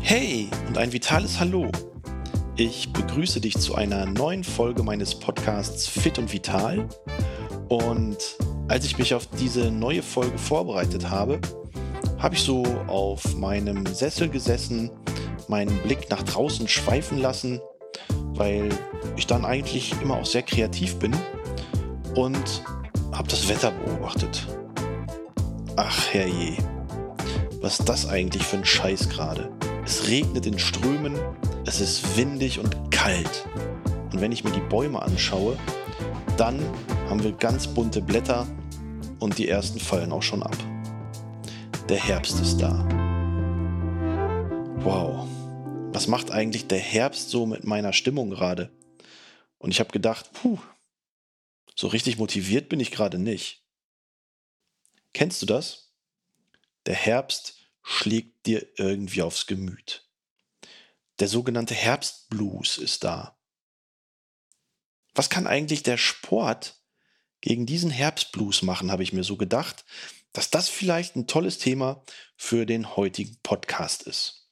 Hey und ein vitales Hallo. Ich begrüße dich zu einer neuen Folge meines Podcasts Fit und Vital. Und als ich mich auf diese neue Folge vorbereitet habe, habe ich so auf meinem Sessel gesessen, meinen Blick nach draußen schweifen lassen, weil ich dann eigentlich immer auch sehr kreativ bin und habe das Wetter beobachtet. Ach herrje, was ist das eigentlich für ein Scheiß gerade? Es regnet in Strömen, es ist windig und kalt. Und wenn ich mir die Bäume anschaue, dann haben wir ganz bunte Blätter und die ersten fallen auch schon ab. Der Herbst ist da. Wow, was macht eigentlich der Herbst so mit meiner Stimmung gerade? Und ich habe gedacht, puh, so richtig motiviert bin ich gerade nicht. Kennst du das? Der Herbst schlägt dir irgendwie aufs Gemüt. Der sogenannte Herbstblues ist da. Was kann eigentlich der Sport gegen diesen Herbstblues machen, habe ich mir so gedacht, dass das vielleicht ein tolles Thema für den heutigen Podcast ist.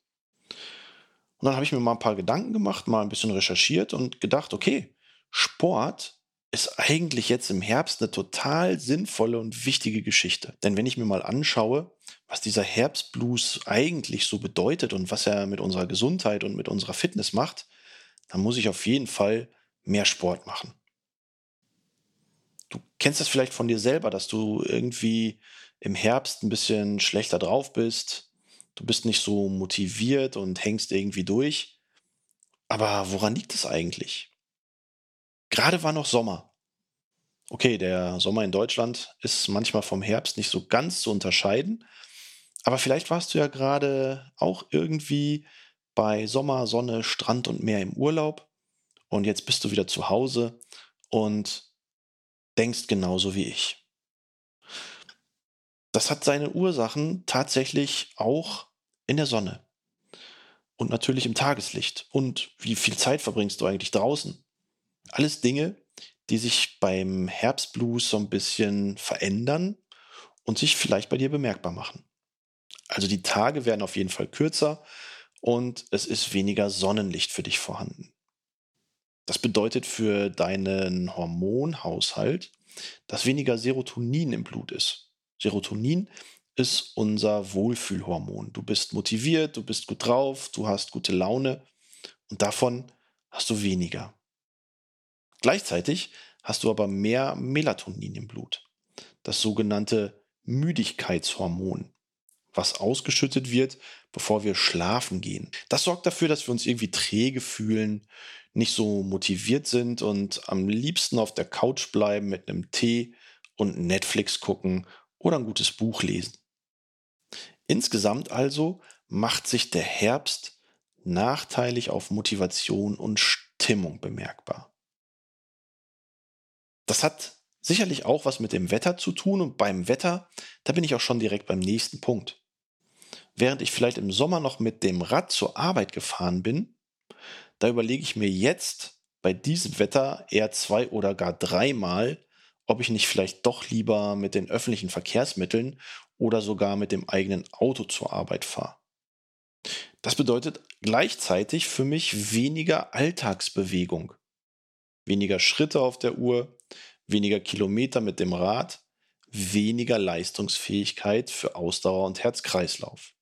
Und dann habe ich mir mal ein paar Gedanken gemacht, mal ein bisschen recherchiert und gedacht, okay, Sport ist eigentlich jetzt im Herbst eine total sinnvolle und wichtige Geschichte. Denn wenn ich mir mal anschaue, was dieser Herbstblues eigentlich so bedeutet und was er mit unserer Gesundheit und mit unserer Fitness macht, dann muss ich auf jeden Fall mehr Sport machen. Du kennst das vielleicht von dir selber, dass du irgendwie im Herbst ein bisschen schlechter drauf bist. Du bist nicht so motiviert und hängst irgendwie durch. Aber woran liegt es eigentlich? Gerade war noch Sommer. Okay, der Sommer in Deutschland ist manchmal vom Herbst nicht so ganz zu unterscheiden, aber vielleicht warst du ja gerade auch irgendwie bei Sommer, Sonne, Strand und Meer im Urlaub und jetzt bist du wieder zu Hause und denkst genauso wie ich. Das hat seine Ursachen tatsächlich auch in der Sonne und natürlich im Tageslicht. Und wie viel Zeit verbringst du eigentlich draußen? Alles Dinge, die sich beim Herbstblues so ein bisschen verändern und sich vielleicht bei dir bemerkbar machen. Also die Tage werden auf jeden Fall kürzer und es ist weniger Sonnenlicht für dich vorhanden. Das bedeutet für deinen Hormonhaushalt, dass weniger Serotonin im Blut ist. Serotonin ist unser Wohlfühlhormon. Du bist motiviert, du bist gut drauf, du hast gute Laune und davon hast du weniger. Gleichzeitig hast du aber mehr Melatonin im Blut, das sogenannte Müdigkeitshormon, was ausgeschüttet wird, bevor wir schlafen gehen. Das sorgt dafür, dass wir uns irgendwie träge fühlen, nicht so motiviert sind und am liebsten auf der Couch bleiben mit einem Tee und Netflix gucken oder ein gutes Buch lesen. Insgesamt also macht sich der Herbst nachteilig auf Motivation und Stimmung bemerkbar. Das hat sicherlich auch was mit dem Wetter zu tun und beim Wetter, da bin ich auch schon direkt beim nächsten Punkt. Während ich vielleicht im Sommer noch mit dem Rad zur Arbeit gefahren bin, da überlege ich mir jetzt bei diesem Wetter eher zwei oder gar dreimal, ob ich nicht vielleicht doch lieber mit den öffentlichen Verkehrsmitteln oder sogar mit dem eigenen Auto zur Arbeit fahre. Das bedeutet gleichzeitig für mich weniger Alltagsbewegung, weniger Schritte auf der Uhr, weniger Kilometer mit dem Rad, weniger Leistungsfähigkeit für Ausdauer und Herzkreislauf.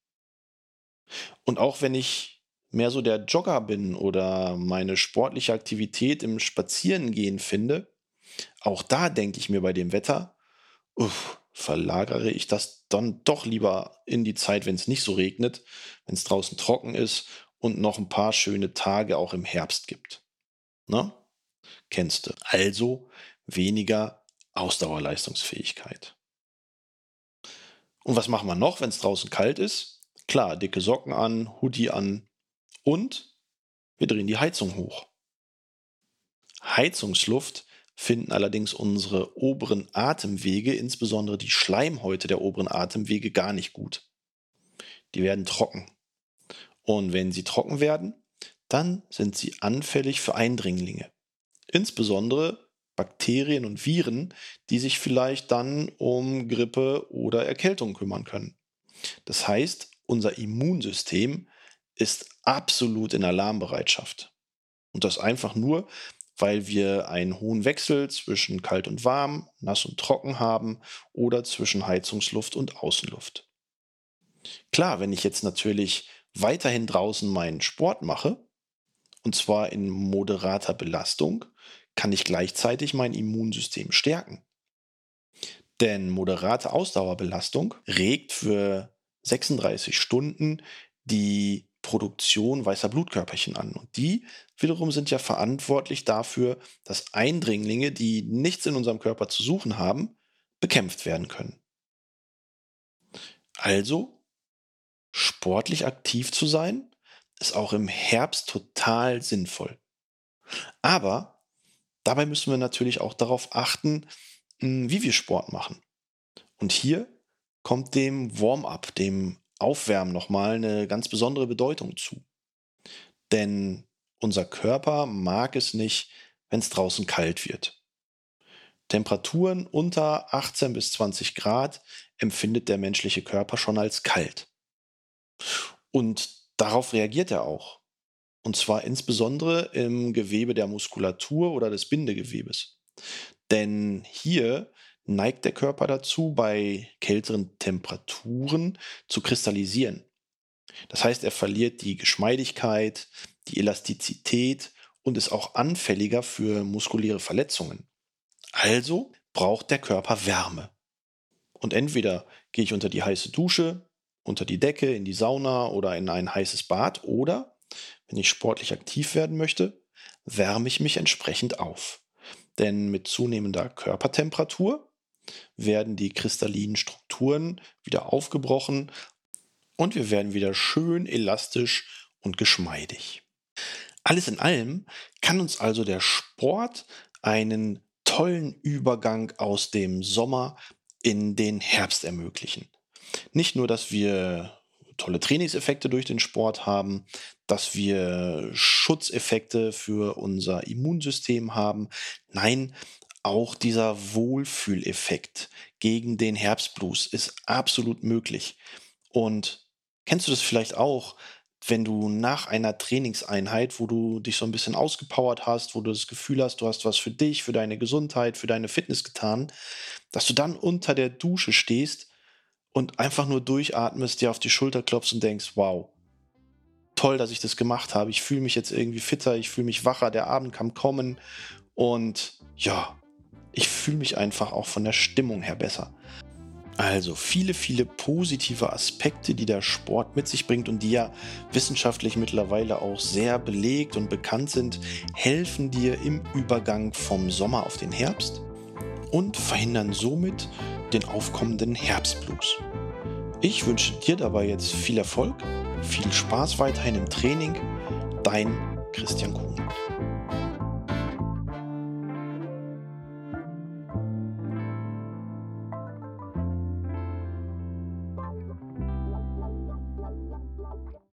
Und auch wenn ich mehr so der Jogger bin oder meine sportliche Aktivität im Spazierengehen finde, auch da denke ich mir bei dem Wetter, uff, verlagere ich das dann doch lieber in die Zeit, wenn es nicht so regnet, wenn es draußen trocken ist und noch ein paar schöne Tage auch im Herbst gibt. Na? Kennst du. Also weniger Ausdauerleistungsfähigkeit. Und was machen wir noch, wenn es draußen kalt ist? Klar, dicke Socken an, Hoodie an und wir drehen die Heizung hoch. Heizungsluft finden allerdings unsere oberen Atemwege, insbesondere die Schleimhäute der oberen Atemwege, gar nicht gut. Die werden trocken. Und wenn sie trocken werden, dann sind sie anfällig für Eindringlinge. Insbesondere Bakterien und Viren, die sich vielleicht dann um Grippe oder Erkältung kümmern können. Das heißt, unser Immunsystem ist absolut in Alarmbereitschaft. Und das einfach nur, weil wir einen hohen Wechsel zwischen kalt und warm, nass und trocken haben oder zwischen Heizungsluft und Außenluft. Klar, wenn ich jetzt natürlich weiterhin draußen meinen Sport mache, und zwar in moderater Belastung, kann ich gleichzeitig mein Immunsystem stärken. Denn moderate Ausdauerbelastung regt für 36 Stunden die Produktion weißer Blutkörperchen an. Und die wiederum sind ja verantwortlich dafür, dass Eindringlinge, die nichts in unserem Körper zu suchen haben, bekämpft werden können. Also, sportlich aktiv zu sein, ist auch im Herbst total sinnvoll. Aber dabei müssen wir natürlich auch darauf achten, hm, wie wir Sport machen. Und hier kommt dem Warm-up, dem Aufwärmen nochmal eine ganz besondere Bedeutung zu. Denn unser Körper mag es nicht, wenn es draußen kalt wird. Temperaturen unter 18 bis 20 Grad empfindet der menschliche Körper schon als kalt. Und darauf reagiert er auch. Und zwar insbesondere im Gewebe der Muskulatur oder des Bindegewebes. Denn hier neigt der Körper dazu, bei kälteren Temperaturen zu kristallisieren. Das heißt, er verliert die Geschmeidigkeit, die Elastizität und ist auch anfälliger für muskuläre Verletzungen. Also braucht der Körper Wärme. Und entweder gehe ich unter die heiße Dusche, unter die Decke, in die Sauna oder in ein heißes Bad oder, wenn ich sportlich aktiv werden möchte, wärme ich mich entsprechend auf. Denn mit zunehmender Körpertemperatur werden die kristallinen Strukturen wieder aufgebrochen und wir werden wieder schön elastisch und geschmeidig. Alles in allem kann uns also der Sport einen tollen Übergang aus dem Sommer in den Herbst ermöglichen. Nicht nur, dass wir tolle Trainingseffekte durch den Sport haben, dass wir Schutzeffekte für unser Immunsystem haben. Nein, auch dieser Wohlfühleffekt gegen den Herbstblues ist absolut möglich. Und kennst du das vielleicht auch, wenn du nach einer Trainingseinheit, wo du dich so ein bisschen ausgepowert hast, wo du das Gefühl hast, du hast was für dich, für deine Gesundheit, für deine Fitness getan, dass du dann unter der Dusche stehst und einfach nur durchatmest, dir auf die Schulter klopfst und denkst, wow, toll, dass ich das gemacht habe. Ich fühle mich jetzt irgendwie fitter, ich fühle mich wacher, der Abend kann kommen und ja, ich fühle mich einfach auch von der Stimmung her besser. Also viele, viele positive Aspekte, die der Sport mit sich bringt und die ja wissenschaftlich mittlerweile auch sehr belegt und bekannt sind, helfen dir im Übergang vom Sommer auf den Herbst und verhindern somit den aufkommenden Herbstblues. Ich wünsche dir dabei jetzt viel Erfolg, viel Spaß weiterhin im Training. Dein Christian Kuhn.